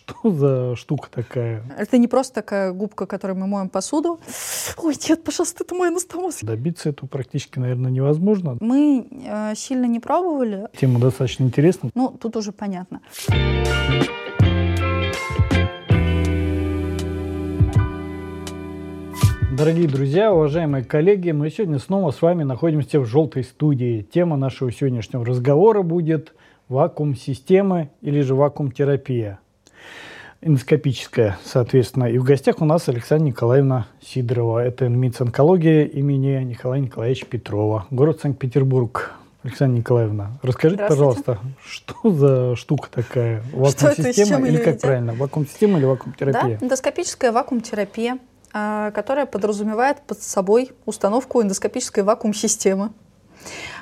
что за штука такая? Это не просто такая губка, которой мы моем посуду. Ой, нет, пожалуйста, это мой анастомоз. Добиться этого практически, наверное, невозможно. Мы э, сильно не пробовали. Тема достаточно интересна. Ну, тут уже понятно. Дорогие друзья, уважаемые коллеги, мы сегодня снова с вами находимся в желтой студии. Тема нашего сегодняшнего разговора будет вакуум-системы или же вакуум-терапия. Эндоскопическая, соответственно. И в гостях у нас Александра Николаевна Сидорова. Это МИЦ онкология имени Николая Николаевича Петрова. Город Санкт-Петербург. Александра Николаевна, расскажите, пожалуйста, что за штука такая? Вакуум-система или как правильно? Вакуум-система или вакуум-терапия? Да, эндоскопическая вакуум-терапия а, которая подразумевает под собой установку эндоскопической вакуум-системы.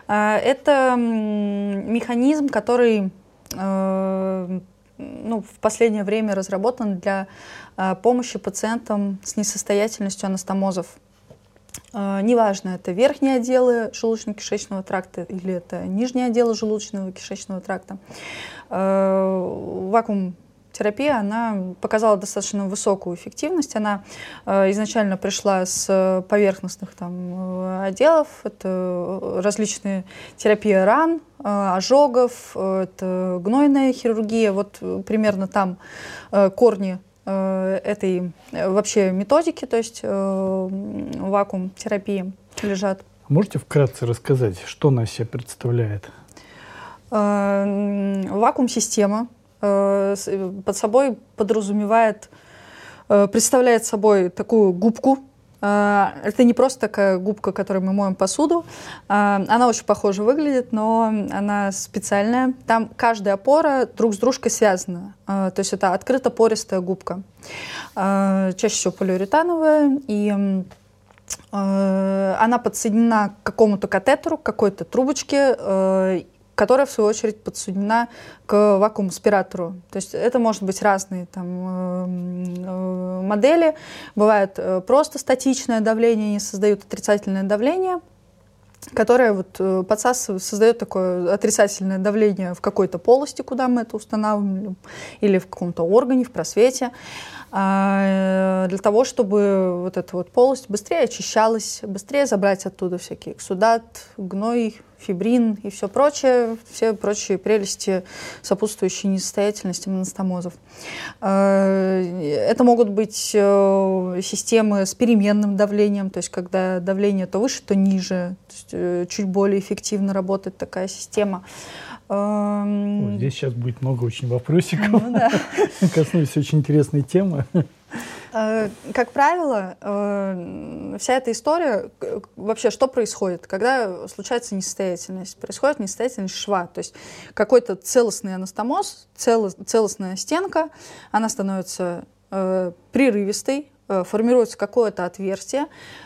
А, это механизм, который э, ну, в последнее время разработан для а, помощи пациентам с несостоятельностью анастомозов. Неважно, это верхние отделы желудочно-кишечного тракта или это нижние отделы желудочного кишечного тракта. Вакуум терапия, она показала достаточно высокую эффективность. Она э, изначально пришла с поверхностных там, э, отделов. Это различные терапии ран, э, ожогов, это гнойная хирургия. Вот примерно там корни этой вообще методики, то есть вакуум терапии лежат. Можете вкратце рассказать, что она себе представляет? Вакуум-система Э, э, под собой подразумевает, э, представляет собой такую губку. Это не просто такая губка, которой мы моем посуду. Она очень похоже выглядит, но она специальная. Там каждая опора друг с дружкой связана. То есть это открыто-пористая губка. Чаще всего полиуретановая. И она подсоединена к какому-то катетеру, к какой-то трубочке, которая, в свою очередь, подсоединена к вакуум-спиратору. То есть это может быть разные там, э, модели. Бывает э, просто статичное давление, они создают отрицательное давление, которое вот э, подсасывает, создает такое отрицательное давление в какой-то полости, куда мы это устанавливаем, или в каком-то органе, в просвете. А, для того, чтобы вот эта вот полость быстрее очищалась, быстрее забрать оттуда всякие эксудат, гной, фибрин и все прочее, все прочие прелести, сопутствующие несостоятельности моностомозов. А, это могут быть э, системы с переменным давлением, то есть когда давление то выше, то ниже, то есть э, чуть более эффективно работает такая система. Эм, здесь сейчас будет много очень вопросиков. Ну, да. Коснусь очень интересной темы. Э, как правило, э, вся эта история, вообще что происходит, когда случается несостоятельность? Происходит несостоятельность шва, то есть какой-то целостный анастомоз, целостная стенка, она становится э, прерывистой, формируется какое-то отверстие,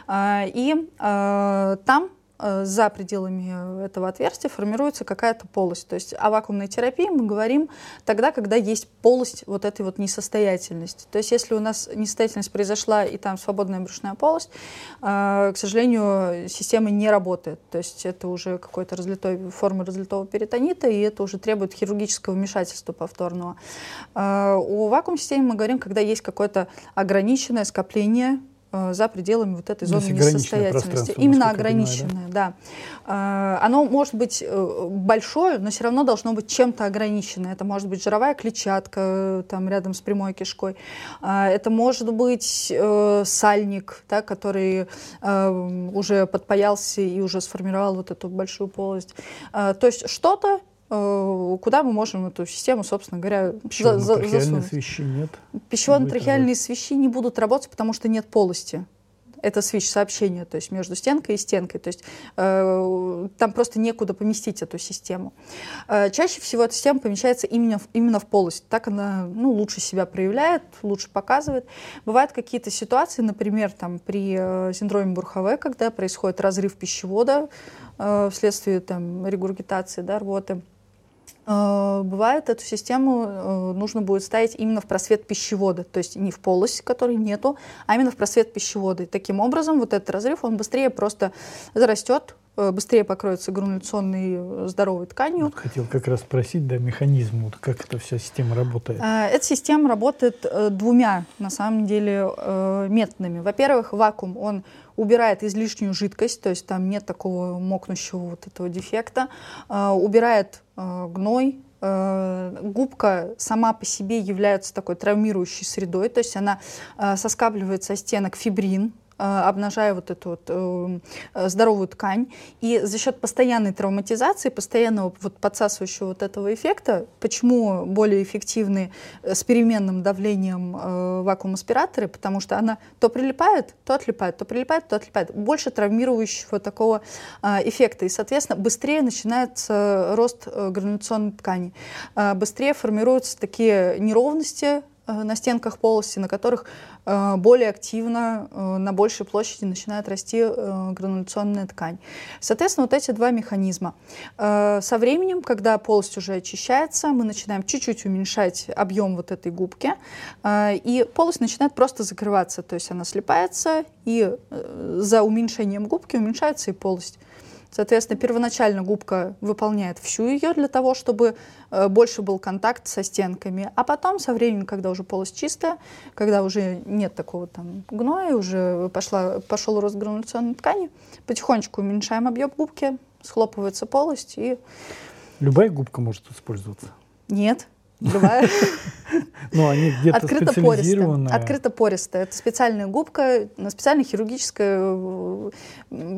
и там Э, за пределами этого отверстия формируется какая-то полость. То есть о вакуумной терапии мы говорим тогда, когда есть полость вот этой вот несостоятельности. То есть если у нас несостоятельность произошла и там свободная брюшная полость, э, к сожалению, система не работает. То есть это уже какой-то разлитой, форма разлитого перитонита, и это уже требует хирургического вмешательства повторного. Э, о вакуум-системе мы говорим, когда есть какое-то ограниченное скопление Э, за пределами вот этой зоны несостоятельности. Именно ограниченное, да. да. Э, оно может быть э, большое, но все равно должно быть чем-то ограниченное. Это может быть жировая клетчатка там рядом с прямой кишкой. Это может быть сальник, да, который уже подпаялся и уже сформировал вот эту большую полость. То есть что-то Э, куда мы можем эту систему, собственно говоря, за, за, засунуть. свищи нет? Пищеводно-трахеальные свищи не будут работать, потому что нет полости. Это свищ сообщения, то есть между стенкой и стенкой. То есть э, там просто некуда поместить эту систему. Э, чаще всего эта система помещается именно в, именно в полость. Так она ну, лучше себя проявляет, лучше показывает. Бывают какие-то ситуации, например, там, при э, синдроме Бурхаве, когда происходит разрыв пищевода э, вследствие там, регургитации, да, рвоты Э, бывает, эту систему э, нужно будет ставить именно в просвет пищевода, то есть не в полость, которой нету, а именно в просвет пищевода. И таким образом вот этот разрыв, он быстрее просто зарастет, э, быстрее покроется грануляционной э, здоровой тканью. Вот хотел как раз спросить, да, механизм, вот как эта вся система работает. Эта система работает двумя, на самом деле, методами. Во-первых, вакуум, он убирает излишнюю жидкость, то есть там нет такого мокнущего вот этого дефекта, убирает гной, Э, губка сама по себе является такой травмирующей средой, то есть она э, соскабливает со стенок фибрин, Э, обнажая вот эту вот э, э, здоровую ткань. И за счет постоянной травматизации, постоянного вот подсасывающего вот этого эффекта, почему более эффективны с переменным давлением вакуум-аспираторы, потому что она то прилипает, то отлипает, то прилипает, то отлипает. Больше травмирующего такого эффекта. И, соответственно, быстрее начинается рост грануляционной ткани. Быстрее формируются такие неровности, Э, на стенках полости, на которых э, более активно э, на большей площади начинает расти грануляционная ткань. Соответственно, вот эти два механизма. Со временем, когда полость уже очищается, мы начинаем чуть-чуть уменьшать объем вот этой губки, и полость начинает просто закрываться, то есть она слипается, и за уменьшением губки уменьшается и полость. Соответственно, первоначально губка выполняет всю ее для того, чтобы э, больше был контакт со стенками. А потом, со временем, когда уже полость чистая, когда уже нет такого там гноя, уже пошла, пошел рост грануляционной ткани, потихонечку уменьшаем объем губки, схлопывается полость и... Любая губка может использоваться? Нет. Ну, они где-то Открыто пористая. Открыто пористая. Это специальная губка, специальная хирургическая.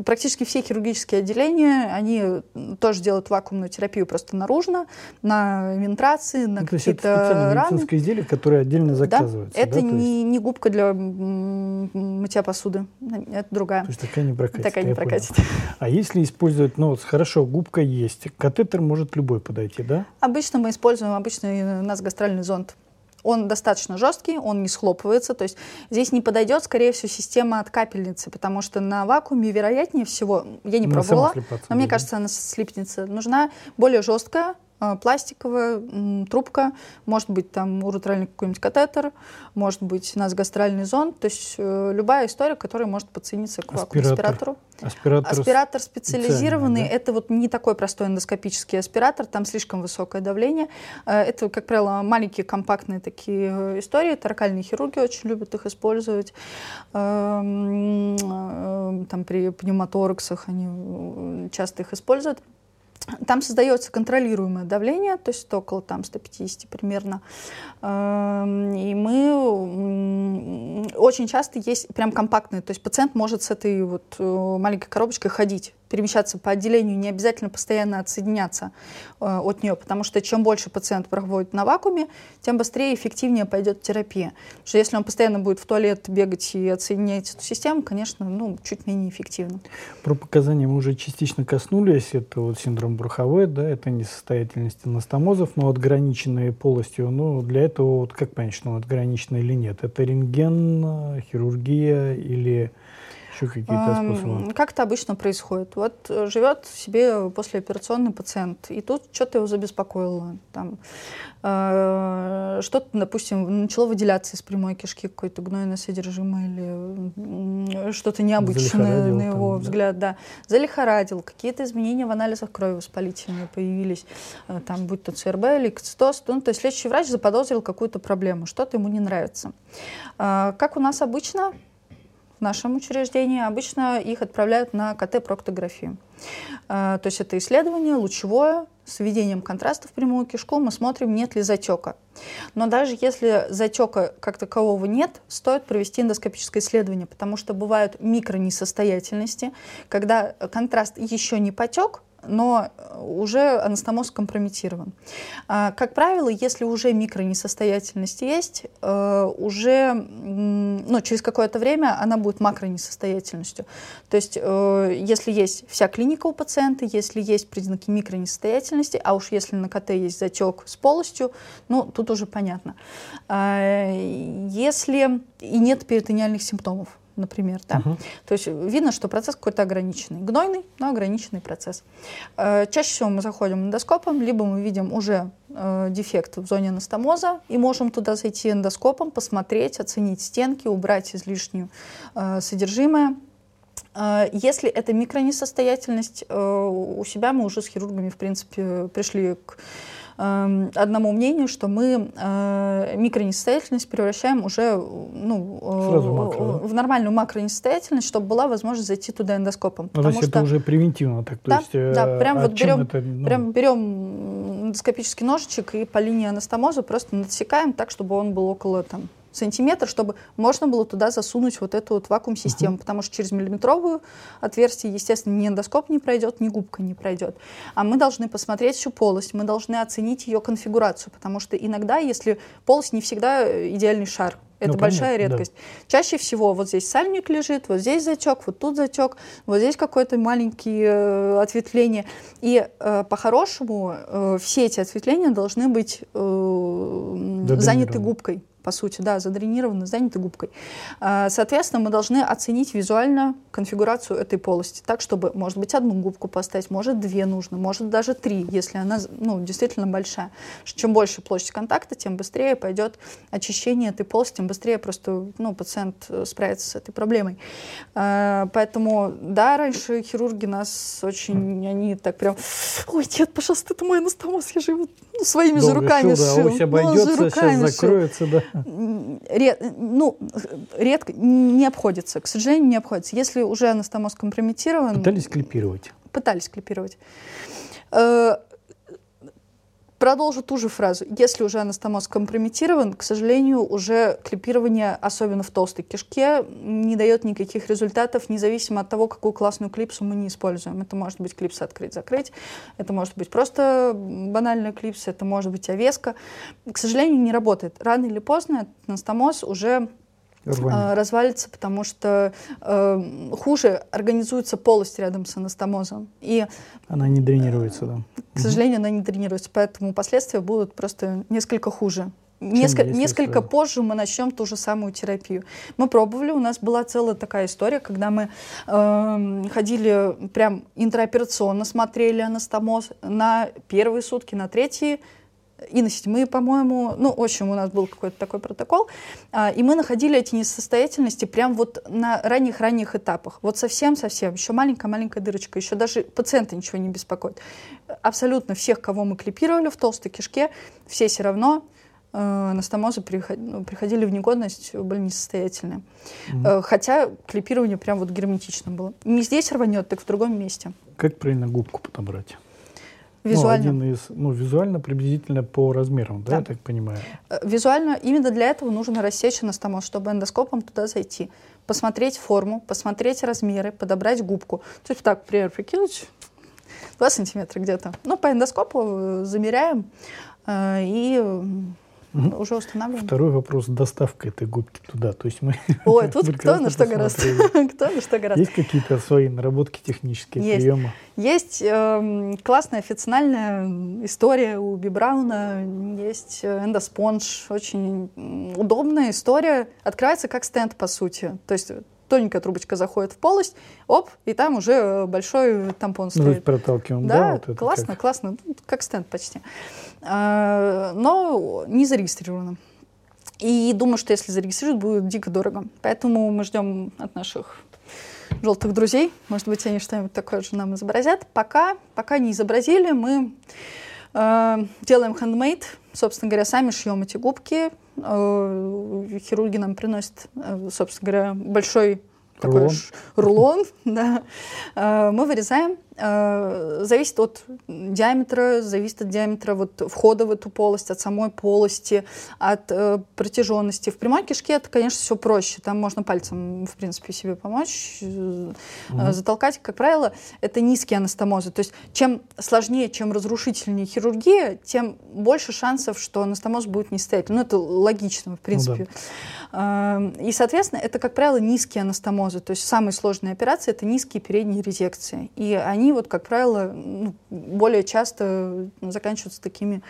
Практически все хирургические отделения, они тоже делают вакуумную терапию просто наружно, на вентрации, на какие-то раны. медицинское изделие, которое отдельно заказывается. Да? Это да? не, не губка для мытья посуды, это другая. То есть такая не прокатит. Такая не прокатит. Понял. А если использовать, ну, хорошо, губка есть, катетер может любой подойти, да? Обычно мы используем обычный у нас гастральный зонд. Он достаточно жесткий, он не схлопывается, то есть здесь не подойдет, скорее всего, система от капельницы, потому что на вакууме, вероятнее всего, я не пробовала, но мне кажется, она слипнется. Нужна более жесткая, пластиковая трубка, может быть там уретральный какой-нибудь катетер, может быть назгастральный зонд, то есть э, любая история, которая может подцениться к вакуум-аспиратору. Аспиратор, аспиратор специализированный, да? это вот не такой простой эндоскопический аспиратор, там слишком высокое давление. Э, это, как правило, маленькие компактные такие э, истории, торакальные хирурги очень любят их использовать. Эм, там при пневмотораксах они часто их используют. Там создается контролируемое давление, то есть около там, 150 примерно. Эм, и мы очень часто есть прям компактные, то есть пациент может с этой вот э, маленькой коробочкой ходить перемещаться по отделению, не обязательно постоянно отсоединяться э, от нее, потому что чем больше пациент проводит на вакууме, тем быстрее и эффективнее пойдет терапия. Потому что если он постоянно будет в туалет бегать и отсоединять эту систему, конечно, ну, чуть менее эффективно. Про показания мы уже частично коснулись. Это вот синдром Бруховой, да, это несостоятельность анастомозов, но отграниченные полостью. Ну, для этого вот как понять, что он отграниченный или нет? Это рентген, хирургия или еще какие-то способы? Как это обычно происходит? Вот э, живет себе послеоперационный пациент, и тут что-то его забеспокоило. Там, э, что-то, допустим, начало выделяться из прямой кишки какое-то гнойное содержимое или что-то необычное на его там, взгляд. Да. да. Залихорадил, какие-то изменения в анализах крови воспалительные появились, э, там, будь то ЦРБ или кцитоз. Ну, то есть лечащий врач заподозрил какую-то проблему, что-то ему не нравится. Э, как у нас обычно, нашем учреждении, обычно их отправляют на КТ-проктографию. А, то есть это исследование лучевое с введением контраста в прямую кишку. Мы смотрим, нет ли затека. Но даже если затека как такового нет, стоит провести эндоскопическое исследование, потому что бывают микронесостоятельности, когда контраст еще не потек, но уже анастомоз компрометирован. А, как правило, если уже микронесостоятельность есть, э, уже ну, через какое-то время она будет макронесостоятельностью. То есть э, если есть вся клиника у пациента, если есть признаки микронесостоятельности, а уж если на КТ есть затек с полостью, ну, тут уже понятно. А, если и нет перитониальных симптомов, например. Да? Угу. То есть видно, что процесс какой-то ограниченный. Гнойный, но ограниченный процесс. Э, чаще всего мы заходим эндоскопом, либо мы видим уже э, дефект в зоне анастомоза и можем туда зайти эндоскопом, посмотреть, оценить стенки, убрать излишнюю э, содержимое если это микронесостоятельность, у себя мы уже с хирургами, в принципе, пришли к эм, одному мнению, что мы э, микронесостоятельность превращаем уже ну, макро, в да? нормальную макронесостоятельность, чтобы была возможность зайти туда эндоскопом. Ну, то есть что, это уже превентивно, так, то да, есть, да, прям вот берем, это, ну... прям берем эндоскопический ножичек и по линии анастомоза просто надсекаем так, чтобы он был около там сантиметр, чтобы можно было туда засунуть вот эту вот вакуум-систему, uh-huh. потому что через миллиметровую отверстие, естественно, ни эндоскоп не пройдет, ни губка не пройдет. А мы должны посмотреть всю полость, мы должны оценить ее конфигурацию, потому что иногда, если полость не всегда идеальный шар, это ну, большая понятно, редкость. Да. Чаще всего вот здесь сальник лежит, вот здесь затек, вот тут затек, вот здесь какое-то маленькие э, ответвление. И э, по-хорошему э, все эти ответвления должны быть э, заняты губкой по сути, да, задренированы, заняты губкой. А, соответственно, мы должны оценить визуально конфигурацию этой полости, так, чтобы, может быть, одну губку поставить, может, две нужно, может, даже три, если она ну, действительно большая. Чем больше площадь контакта, тем быстрее пойдет очищение этой полости, тем быстрее просто ну, пациент э, справится с этой проблемой. А, поэтому, да, раньше хирурги нас очень, они так прям, ой, нет, пожалуйста, это мой анастомоз, я же его ну, своими Долго же руками шил. Да, шил. ось обойдется, ну, сейчас закроется, да. Ред, ну, редко, не обходится, к сожалению, не обходится. Если уже анастомоз компрометирован... Пытались клипировать? Пытались клипировать. Э, Продолжу ту же фразу. Если уже анастомоз компрометирован, к сожалению, уже клипирование, особенно в толстой кишке, не дает никаких результатов, независимо от того, какую классную клипсу мы не используем. Это может быть клипса открыть-закрыть, это может быть просто банальная клипса, это может быть овеска. К сожалению, не работает. Рано или поздно анастомоз уже Рванет. Э, развалится, потому что э, хуже организуется полость рядом с анастомозом. И, она не дренируется, да. К сожалению, она не дренируется, поэтому последствия будут просто несколько хуже. Несколько, несколько позже мы начнем ту же самую терапию. Мы пробовали, у нас была целая такая история, когда мы э, ходили прям интраоперационно, смотрели анастомоз на первые сутки, на третьи и на седьмые, по-моему. Ну, в общем, у нас был какой-то такой протокол. А, и мы находили эти несостоятельности прям вот на ранних-ранних этапах. Вот совсем-совсем. Еще маленькая-маленькая дырочка. Еще даже пациента ничего не беспокоит. Абсолютно всех, кого мы клипировали в толстой кишке, все все равно э, анастомозы ну, приходили в негодность, были несостоятельные. Mm-hmm. Хотя клипирование прям вот герметично было. Не здесь рванет, так в другом месте. Как правильно губку подобрать? Визуально. Ну, один из, ну, визуально приблизительно по размерам, да, да, я так понимаю? Э, визуально именно для этого нужно рассечь анастомоз, чтобы эндоскопом туда зайти. Посмотреть форму, посмотреть размеры, подобрать губку. То есть так, например, прикинуть 2 сантиметра где-то. Ну, по эндоскопу э, замеряем э, и угу. уже устанавливаем. Второй вопрос доставка этой губки туда. То есть мы Ой, тут кто на что гораздо. кто на что гораздо. Есть какие-то свои наработки технические, Есть. приемы? Есть э, классная официальная история у Биbrauна, есть э, эндоспонж, очень удобная история. Открывается как стенд, по сути. То есть тоненькая трубочка заходит в полость, оп, и там уже большой тампон ну, стоит. Ну, проталкиваем, да? Да, вот это классно, как... классно, ну, как стенд почти. А, но не зарегистрировано. И думаю, что если зарегистрируют, будет дико дорого. Поэтому мы ждем от наших желтых друзей. Может быть, они что-нибудь такое же нам изобразят. Пока, пока не изобразили, мы э, делаем хендмейд. Собственно говоря, сами шьем эти губки. Э, хирурги нам приносят, э, собственно говоря, большой такой рулон, да. Э, мы вырезаем зависит от диаметра, зависит от диаметра вот входа в эту полость, от самой полости, от э, протяженности. В прямой кишке это, конечно, все проще. Там можно пальцем, в принципе, себе помочь, угу. затолкать. Как правило, это низкие анастомозы. То есть чем сложнее, чем разрушительнее хирургия, тем больше шансов, что анастомоз будет не стоять. Ну, это логично, в принципе. Ну, да. И, соответственно, это, как правило, низкие анастомозы. То есть самые сложные операции — это низкие передние резекции. И они они вот, как правило, ну, более часто заканчиваются такими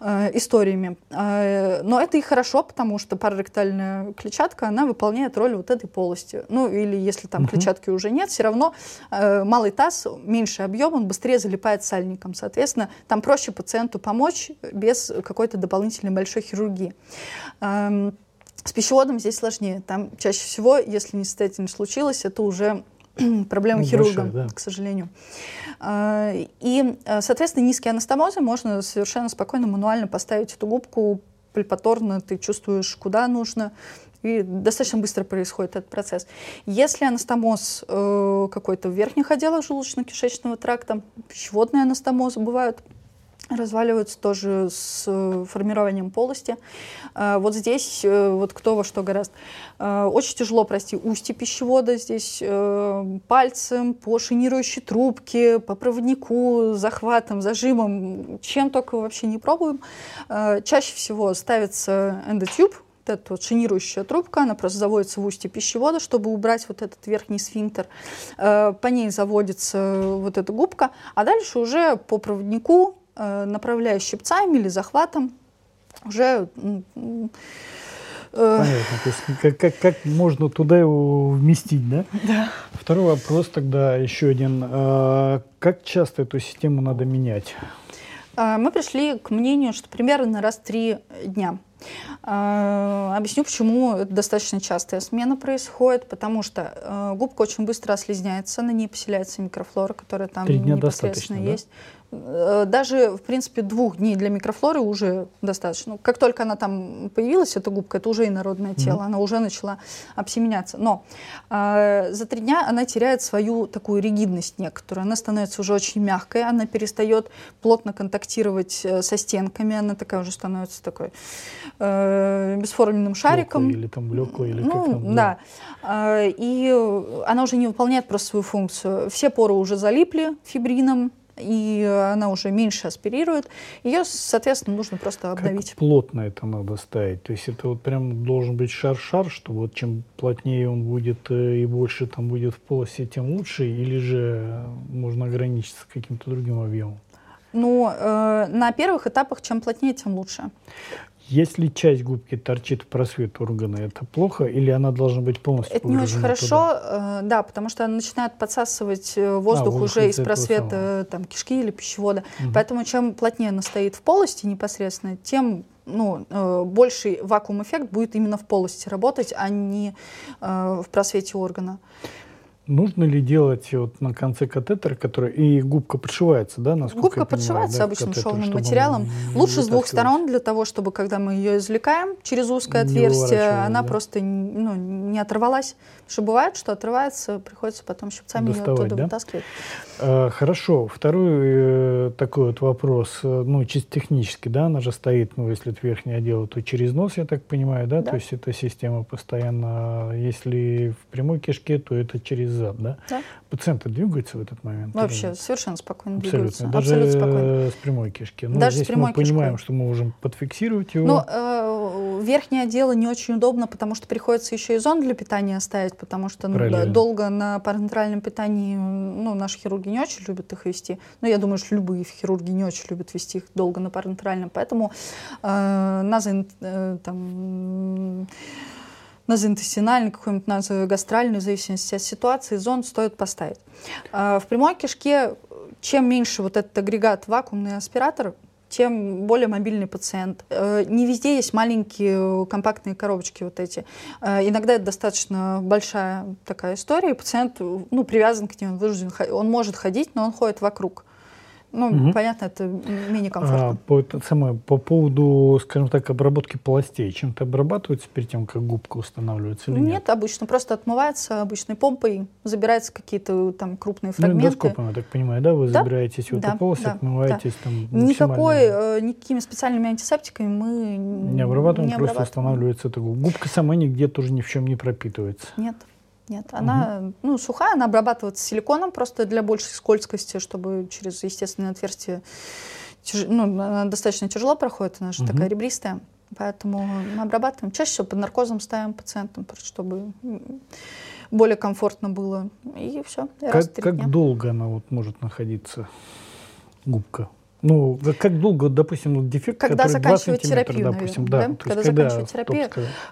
э, историями. Э, но это и хорошо, потому что параректальная клетчатка, она выполняет роль вот этой полости. Ну, или если там uh-huh. клетчатки уже нет, все равно э, малый таз, меньше объем, он быстрее залипает сальником. Соответственно, там проще пациенту помочь без какой-то дополнительной большой хирургии. Эм, с пищеводом здесь сложнее. Там чаще всего, если несостоятельность случилась, это уже проблема Ну, хирурга, большая, да. к сожалению. А, И, соответственно, низкие анастомозы можно совершенно спокойно мануально поставить эту губку пальпаторно, ты чувствуешь, куда нужно, и достаточно быстро происходит этот процесс. Если анастомоз э, какой-то в верхних отделах желудочно-кишечного тракта, пищеводные анастомозы бывают, разваливаются тоже с э, формированием полости. А, Вот здесь, э, вот кто во что гораст. Э, Очень тяжело пройти устье пищевода здесь э, пальцем, по шинирующей трубке, по проводнику, захватом, зажимом, чем только вообще не пробуем. Э, Чаще всего ставится эндотюб, эта вот шинирующая трубка, она просто заводится в устье пищевода, чтобы убрать вот этот верхний сфинктер. Э, По ней заводится вот эта губка, а дальше уже по проводнику, э, направляя щипцами или захватом, уже э, Понятно. То есть как, как, как можно туда его вместить, да? Да. Второй вопрос тогда еще один. А, Как часто эту систему надо менять? А, Мы пришли к мнению, что примерно раз в три дня. А, Объясню, почему это достаточно частая смена происходит, потому что э, губка очень быстро ослизняется, на ней поселяется микрофлора, которая там непосредственно достаточно, да? есть. Э, Даже, в принципе, двух дней для микрофлоры уже достаточно. Ну, Как только она там появилась, эта губка, это уже инородное тело, она уже начала обсеменяться. Но э, за три дня она теряет свою такую ригидность некоторую. Она становится уже очень мягкой, она перестает плотно контактировать э, со стенками, она такая уже становится такой э, бесформенным шариком. Блеклый Или там блеклый, или Ну, как там? да. А, И э, она уже не выполняет просто свою функцию. Все поры уже залипли фибрином, и она уже меньше аспирирует. Ее, соответственно, нужно просто обновить. Как плотно это надо ставить? То есть это вот прям должен быть шар-шар, что вот чем плотнее он будет э, и больше там будет в полости, тем лучше? Или же можно ограничиться каким-то другим объемом? Но э, на первых этапах чем плотнее, тем лучше. Если часть губки торчит в просвет органа, это плохо? Или она должна быть полностью Это не очень хорошо, туда? э, да, потому что она начинает подсасывать э, воздух воздух уже из просвета самого. э, там, кишки или пищевода. Мгм. Поэтому чем плотнее она стоит в полости непосредственно, тем ну, э, больший вакуум-эффект будет именно в полости работать, а не э, в просвете органа. Нужно ли делать вот на конце катетера, который и губка подшивается, да, насколько Губка я понимаю, подшивается да, обычным катетеру, шовным материалом. Лучше с двух сторон для того, чтобы когда мы ее извлекаем через узкое отверстие, она да. просто ну, не оторвалась. Потому что бывает, что отрывается, приходится потом щипцами ее Доставать, оттуда да? вытаскивать. А, Хорошо. Второй э, такой вот вопрос, э, ну, чисто технически, да, она же стоит, ну, если это верхний отдел, то через нос, я так понимаю, да, Да. то есть эта система постоянно, если в прямой кишке, то это через зад, да? Да. Пациенты двигаются в этот момент? или Вообще нет? совершенно спокойно Абсолютно. двигаются. Даже Абсолютно спокойно. с прямой кишки. Ну, Даже с здесь прямой мы понимаем, кишкой. что мы можем подфиксировать его. Ну, э, верхнее отдело не очень удобно, потому что приходится еще и зон для питания ставить, потому что ну, да, долго на парентеральном питании, ну, наши хирурги не очень любят их вести. Ну, я думаю, что любые хирурги не очень любят вести их долго на парентеральном, поэтому э, назо, э, там, м, назоинтестинальный, какой-нибудь назогастральный, в зависимости от ситуации, зон стоит поставить. А В прямой кишке, чем меньше вот этот агрегат вакуумный аспиратор, тем более мобильный пациент. Э, Не везде есть маленькие э, компактные коробочки вот эти. Э, Иногда это достаточно большая такая история, и пациент ну, привязан к ней, он вынужден, он может ходить, но он ходит вокруг. Ну, Мгм. понятно, это менее А, комфортно. по, это самое, по поводу, скажем так, обработки полостей, чем-то обрабатывается перед тем, как губка устанавливается или нет? Нет, обычно просто отмывается обычной помпой, забираются какие-то там крупные Ну, фрагменты. эндоскопом, я так понимаю, да? Вы Да, забираетесь в да, эту полость, да, отмываетесь там Никакой, э, никакими специальными антисептиками мы Не обрабатываем, не просто обрабатываем. устанавливается эта губка. Губка сама нигде тоже ни в чем не пропитывается. Нет, нет. Она ну, сухая, она обрабатывается силиконом просто для большей скользкости, чтобы через естественное отверстие тяж- ну, она достаточно тяжело проходит, она же Мгм. такая ребристая. Поэтому мы обрабатываем. Чаще всего под наркозом ставим пациентам, чтобы более комфортно было. И все. В Как, как дня. долго она вот может находиться, губка? Ну, как- долго, допустим, вот дефект, Когда который 2 заканчивать сантиметра, терапию, допустим, наверное, да, да? Когда есть когда заканчивать терапию.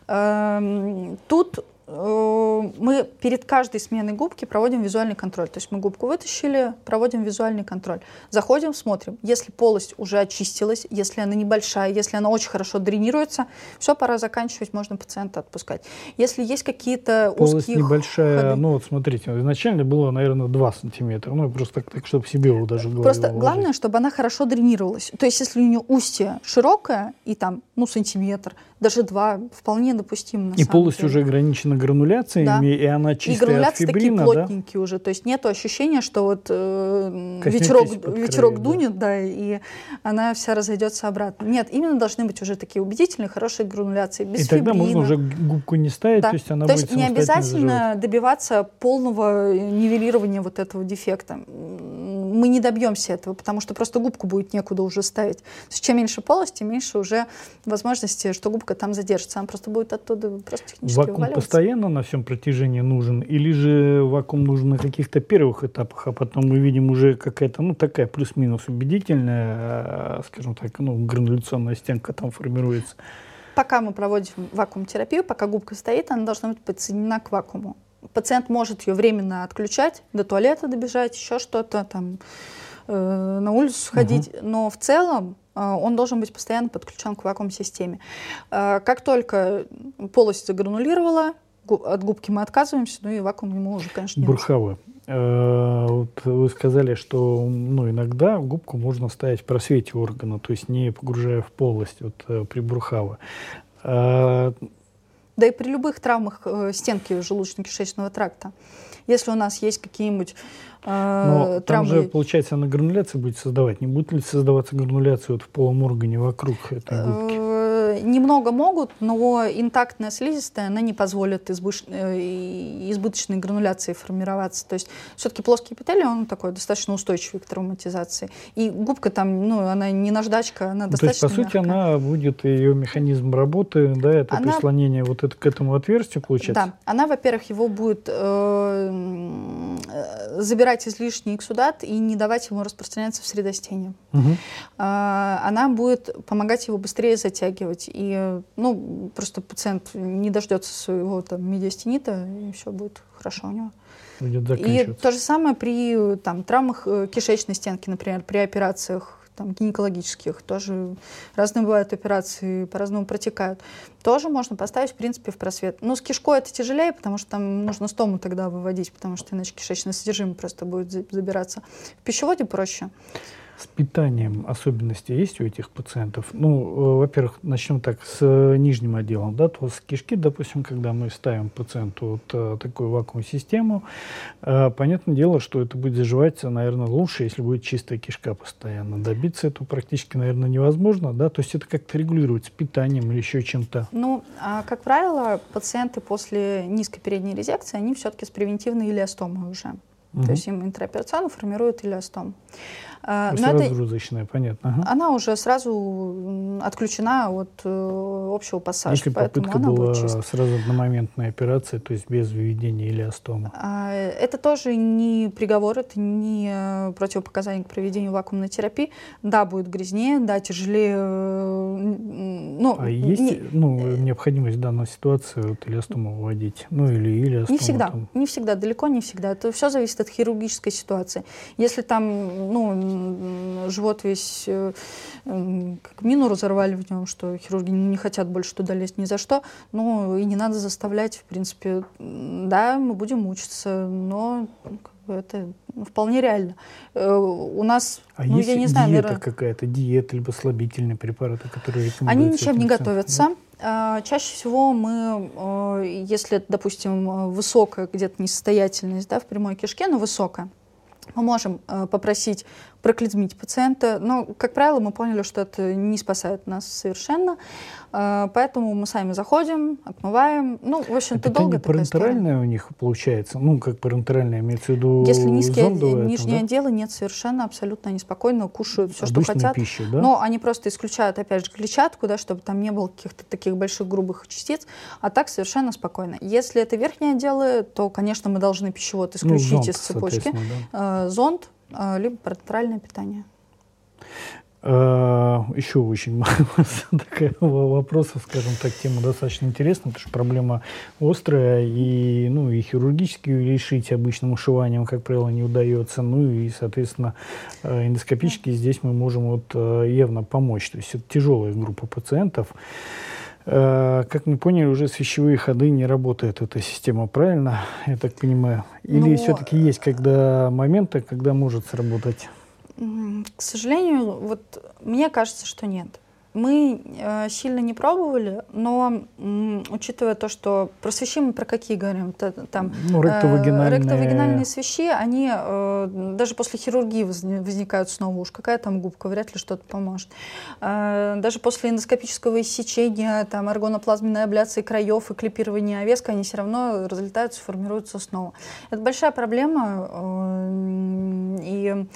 Эм, Тут мы перед каждой сменой губки проводим визуальный контроль. То есть мы губку вытащили, проводим визуальный контроль. Заходим, смотрим. Если полость уже очистилась, если она небольшая, если она очень хорошо дренируется, все, пора заканчивать, можно пациента отпускать. Если есть какие-то полость узкие небольшая, ходы, ну вот смотрите, изначально было, наверное, 2 сантиметра. Ну, просто так, так чтобы себе его даже в Просто уложить. главное, чтобы она хорошо дренировалась. То есть, если у нее устье широкое и там, ну, сантиметр, даже два, вполне допустимо. И полость деле. уже ограничена грануляциями, Да. и она И чистая от грануляции такие фибрина, да? плотненькие уже. То есть нет ощущения, что вот э, ветерок, ветерок край, да. дунет, да, и она вся разойдется обратно. Нет, именно должны быть уже такие убедительные, хорошие грануляции, без И тогда можно фибрина. уже губку не ставить, Да. то есть она То будет есть не обязательно добиваться полного нивелирования вот этого дефекта. Мы не добьемся этого, потому что просто губку будет некуда уже ставить. То есть чем меньше полости, меньше уже возможности, что губка там задержится. Она просто будет оттуда просто технически Вакуум вываливаться. постоянно на всем протяжении нужен, или же вакуум нужен на каких-то первых этапах, а потом мы видим уже какая-то, ну, такая плюс-минус убедительная, а, скажем так, ну, грануляционная стенка там формируется. Пока мы проводим вакуум-терапию, пока губка стоит, она должна быть подсоединена к вакууму. Пациент может ее временно отключать, до туалета добежать, еще что-то, там, э, на улицу сходить, но в целом э, он должен быть постоянно подключен к вакуум-системе. Э, как только полость загранулировала, от губки мы отказываемся, ну и вакуум ему уже, конечно, не. Бурхава. Э, Вот вы сказали, что ну, иногда губку можно ставить в просвете органа, то есть не погружая в полость вот, при бурхава. Да и при любых травмах э, стенки желудочно-кишечного тракта. Если у нас есть какие-нибудь э, Но там травмы... же, получается, она грануляция будет создавать. Не будет ли создаваться грануляция вот в полом органе вокруг этой губки? Э, Немного могут, но интактная слизистая, она не позволит избыш- э, избыточной грануляции формироваться. То есть все-таки плоский эпителий, он такой достаточно устойчивый к травматизации. И губка там, ну, она не наждачка, она Ну, То есть, достаточно по сути, мягкая. она будет, ее механизм работы, да, это Она- прислонение вот это к этому отверстию, получается? Да, она, во-первых, его будет э, э, забирать излишний эксудат и не давать ему распространяться в средостении. Мгм. А, она будет помогать его быстрее затягивать. И, ну, просто пациент не дождется своего там медиастенита, и все будет хорошо у него. И то же самое при там, травмах э, кишечной стенки, например, при операциях там, гинекологических. Тоже разные бывают операции, по-разному протекают. Тоже можно поставить, в принципе, в просвет. Но с кишкой это тяжелее, потому что там нужно стому тогда выводить, потому что иначе кишечное содержимое просто будет за- забираться. В пищеводе проще. С питанием особенности есть у этих пациентов? Ну, э, во-первых, начнем так с э, нижним отделом, да, то с кишки, допустим, когда мы ставим пациенту вот э, такую вакуум-систему, э, понятное дело, что это будет заживать, наверное, лучше, если будет чистая кишка постоянно. Добиться этого практически, наверное, невозможно, да, то есть это как-то регулировать с питанием или еще чем-то. Ну, а, как правило, пациенты после низкой передней резекции, они все-таки с превентивной илиостомой уже. Мгм. То есть им интраоперационно формируют илиостом. А, но есть это, разгрузочная, понятно. ага. она уже сразу отключена от э, общего пассажа, Если попытка была сразу одномоментная операция, то есть без введения илиостома. А, Это тоже не приговор, это не э, противопоказание к проведению вакуумной терапии. Да, будет грязнее, да, тяжелее. э, м, Ну, А есть не- ну, необходимость в данной ситуации вот, илиостому вводить? Ну или илиостома? Не всегда, там? не всегда, далеко не всегда. Это все зависит от хирургической ситуации. Если там, ну, живот весь, э, как мину разорвали в нем, что хирурги не хотят больше туда лезть ни за что, ну, и не надо заставлять, в принципе. Да, мы будем мучиться, но ну, это вполне реально. Э, У нас, А ну, есть я не знаю, диета наверное, какая-то, диета, либо слабительные препараты, которые рекомендуются? Они ничем не готовятся. А, Чаще всего мы, э, если, допустим, высокая где-то несостоятельность да, в прямой кишке, но высокая, мы можем э, попросить проклизмить пациента, но, как правило, мы поняли, что это не спасает нас совершенно, Э, поэтому мы сами заходим, отмываем. Ну, в общем-то, Это долго не парентеральная у них получается? Ну, как парентеральная, имеется в виду Если низкие зондовая там, нижние да? отделы, нет, совершенно, абсолютно, они спокойно кушают все, что Обычную хотят. пищу, да? Но они просто исключают, опять же, клетчатку, да, чтобы там не было каких-то таких больших грубых частиц, а так совершенно спокойно. Если это верхние отделы, то, конечно, мы должны пищевод Ну, исключить зонд, из цепочки. да. Э, Зонд, либо парентеральное питание. А, Еще очень такая вопросов, скажем так, тема достаточно интересная, потому что проблема острая, и, ну, и хирургически решить обычным ушиванием, как правило, не удается, ну и, соответственно, э, эндоскопически здесь мы можем вот э, явно помочь. То есть это тяжелая группа пациентов. Э, как мы поняли, уже с вещевые ходы не работает эта система, правильно? Я так понимаю. Или ну, все-таки есть когда моменты, когда может сработать? К сожалению, вот мне кажется, что нет. Мы э, сильно не пробовали, но учитывая то, что про свищи мы про какие говорим? Там, ну, ректовагинальные... Э, ректовагинальные свищи, они э, даже после хирургии возникают снова. Уж какая там губка, вряд ли что-то поможет. Даже после эндоскопического иссечения, там, аргоноплазменной абляции краев и клипирования овеска, они все равно разлетаются, формируются снова. Это большая проблема. И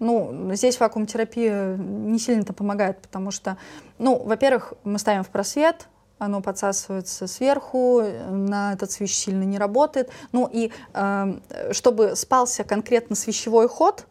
ну, здесь вакуум-терапия не сильно-то помогает, потому что ну, во-первых, мы ставим в просвет, оно подсасывается сверху, на этот свищ сильно не работает. Ну и э, чтобы спался конкретно свищевой ход,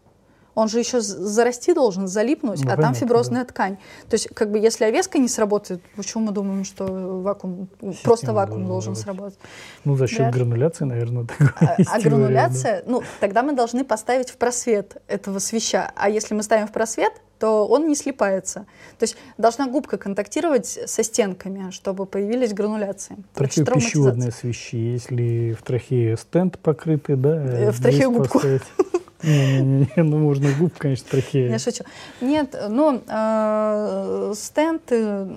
он же еще зарасти должен, залипнуть, ну, а понятно, там фиброзная да. ткань. То есть, как бы, если овеска не сработает, почему мы думаем, что вакуум, Система просто вакуум должен сработать? Ну, за счет да? грануляции, наверное, А, а грануляция, да. ну, тогда мы должны поставить в просвет этого свища. А если мы ставим в просвет, то он не слипается. То есть должна губка контактировать со стенками, чтобы появились грануляции. Трахею пищеводные свищи, если в трахее стенд покрытый, да? Э, в трахею губку. Не-не-не, ну можно губ, конечно, трахея. Я шучу. Нет, ну, э, стенд э,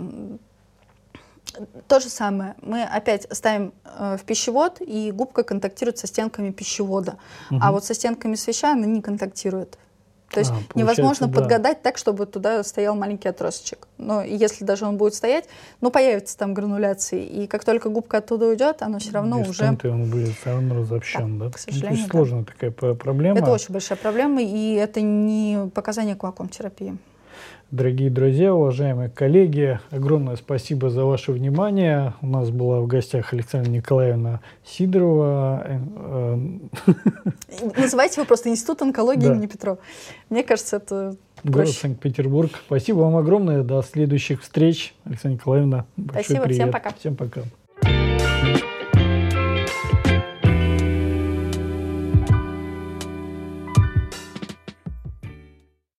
то же самое. Мы опять ставим э, в пищевод, и губка контактирует со стенками пищевода. Угу. А вот со стенками свища она не контактирует. То есть а, невозможно да. подгадать так, чтобы туда стоял маленький отросточек. Но если даже он будет стоять, ну, появится там грануляции. И как только губка оттуда уйдет, оно все равно Без уже... он будет все равно разобщен, да? да? К сожалению, ну, то есть да. сложная такая проблема. Это очень большая проблема, и это не показание к вакуум-терапии. Дорогие друзья, уважаемые коллеги, огромное спасибо за ваше внимание. У нас была в гостях Александра Николаевна Сидорова. Э, э, Называйте его просто Институт онкологии да. имени Петрова. Мне кажется, это Город Санкт-Петербург. Спасибо вам огромное. До следующих встреч, Александра Николаевна. Спасибо, привет. всем пока. Всем пока.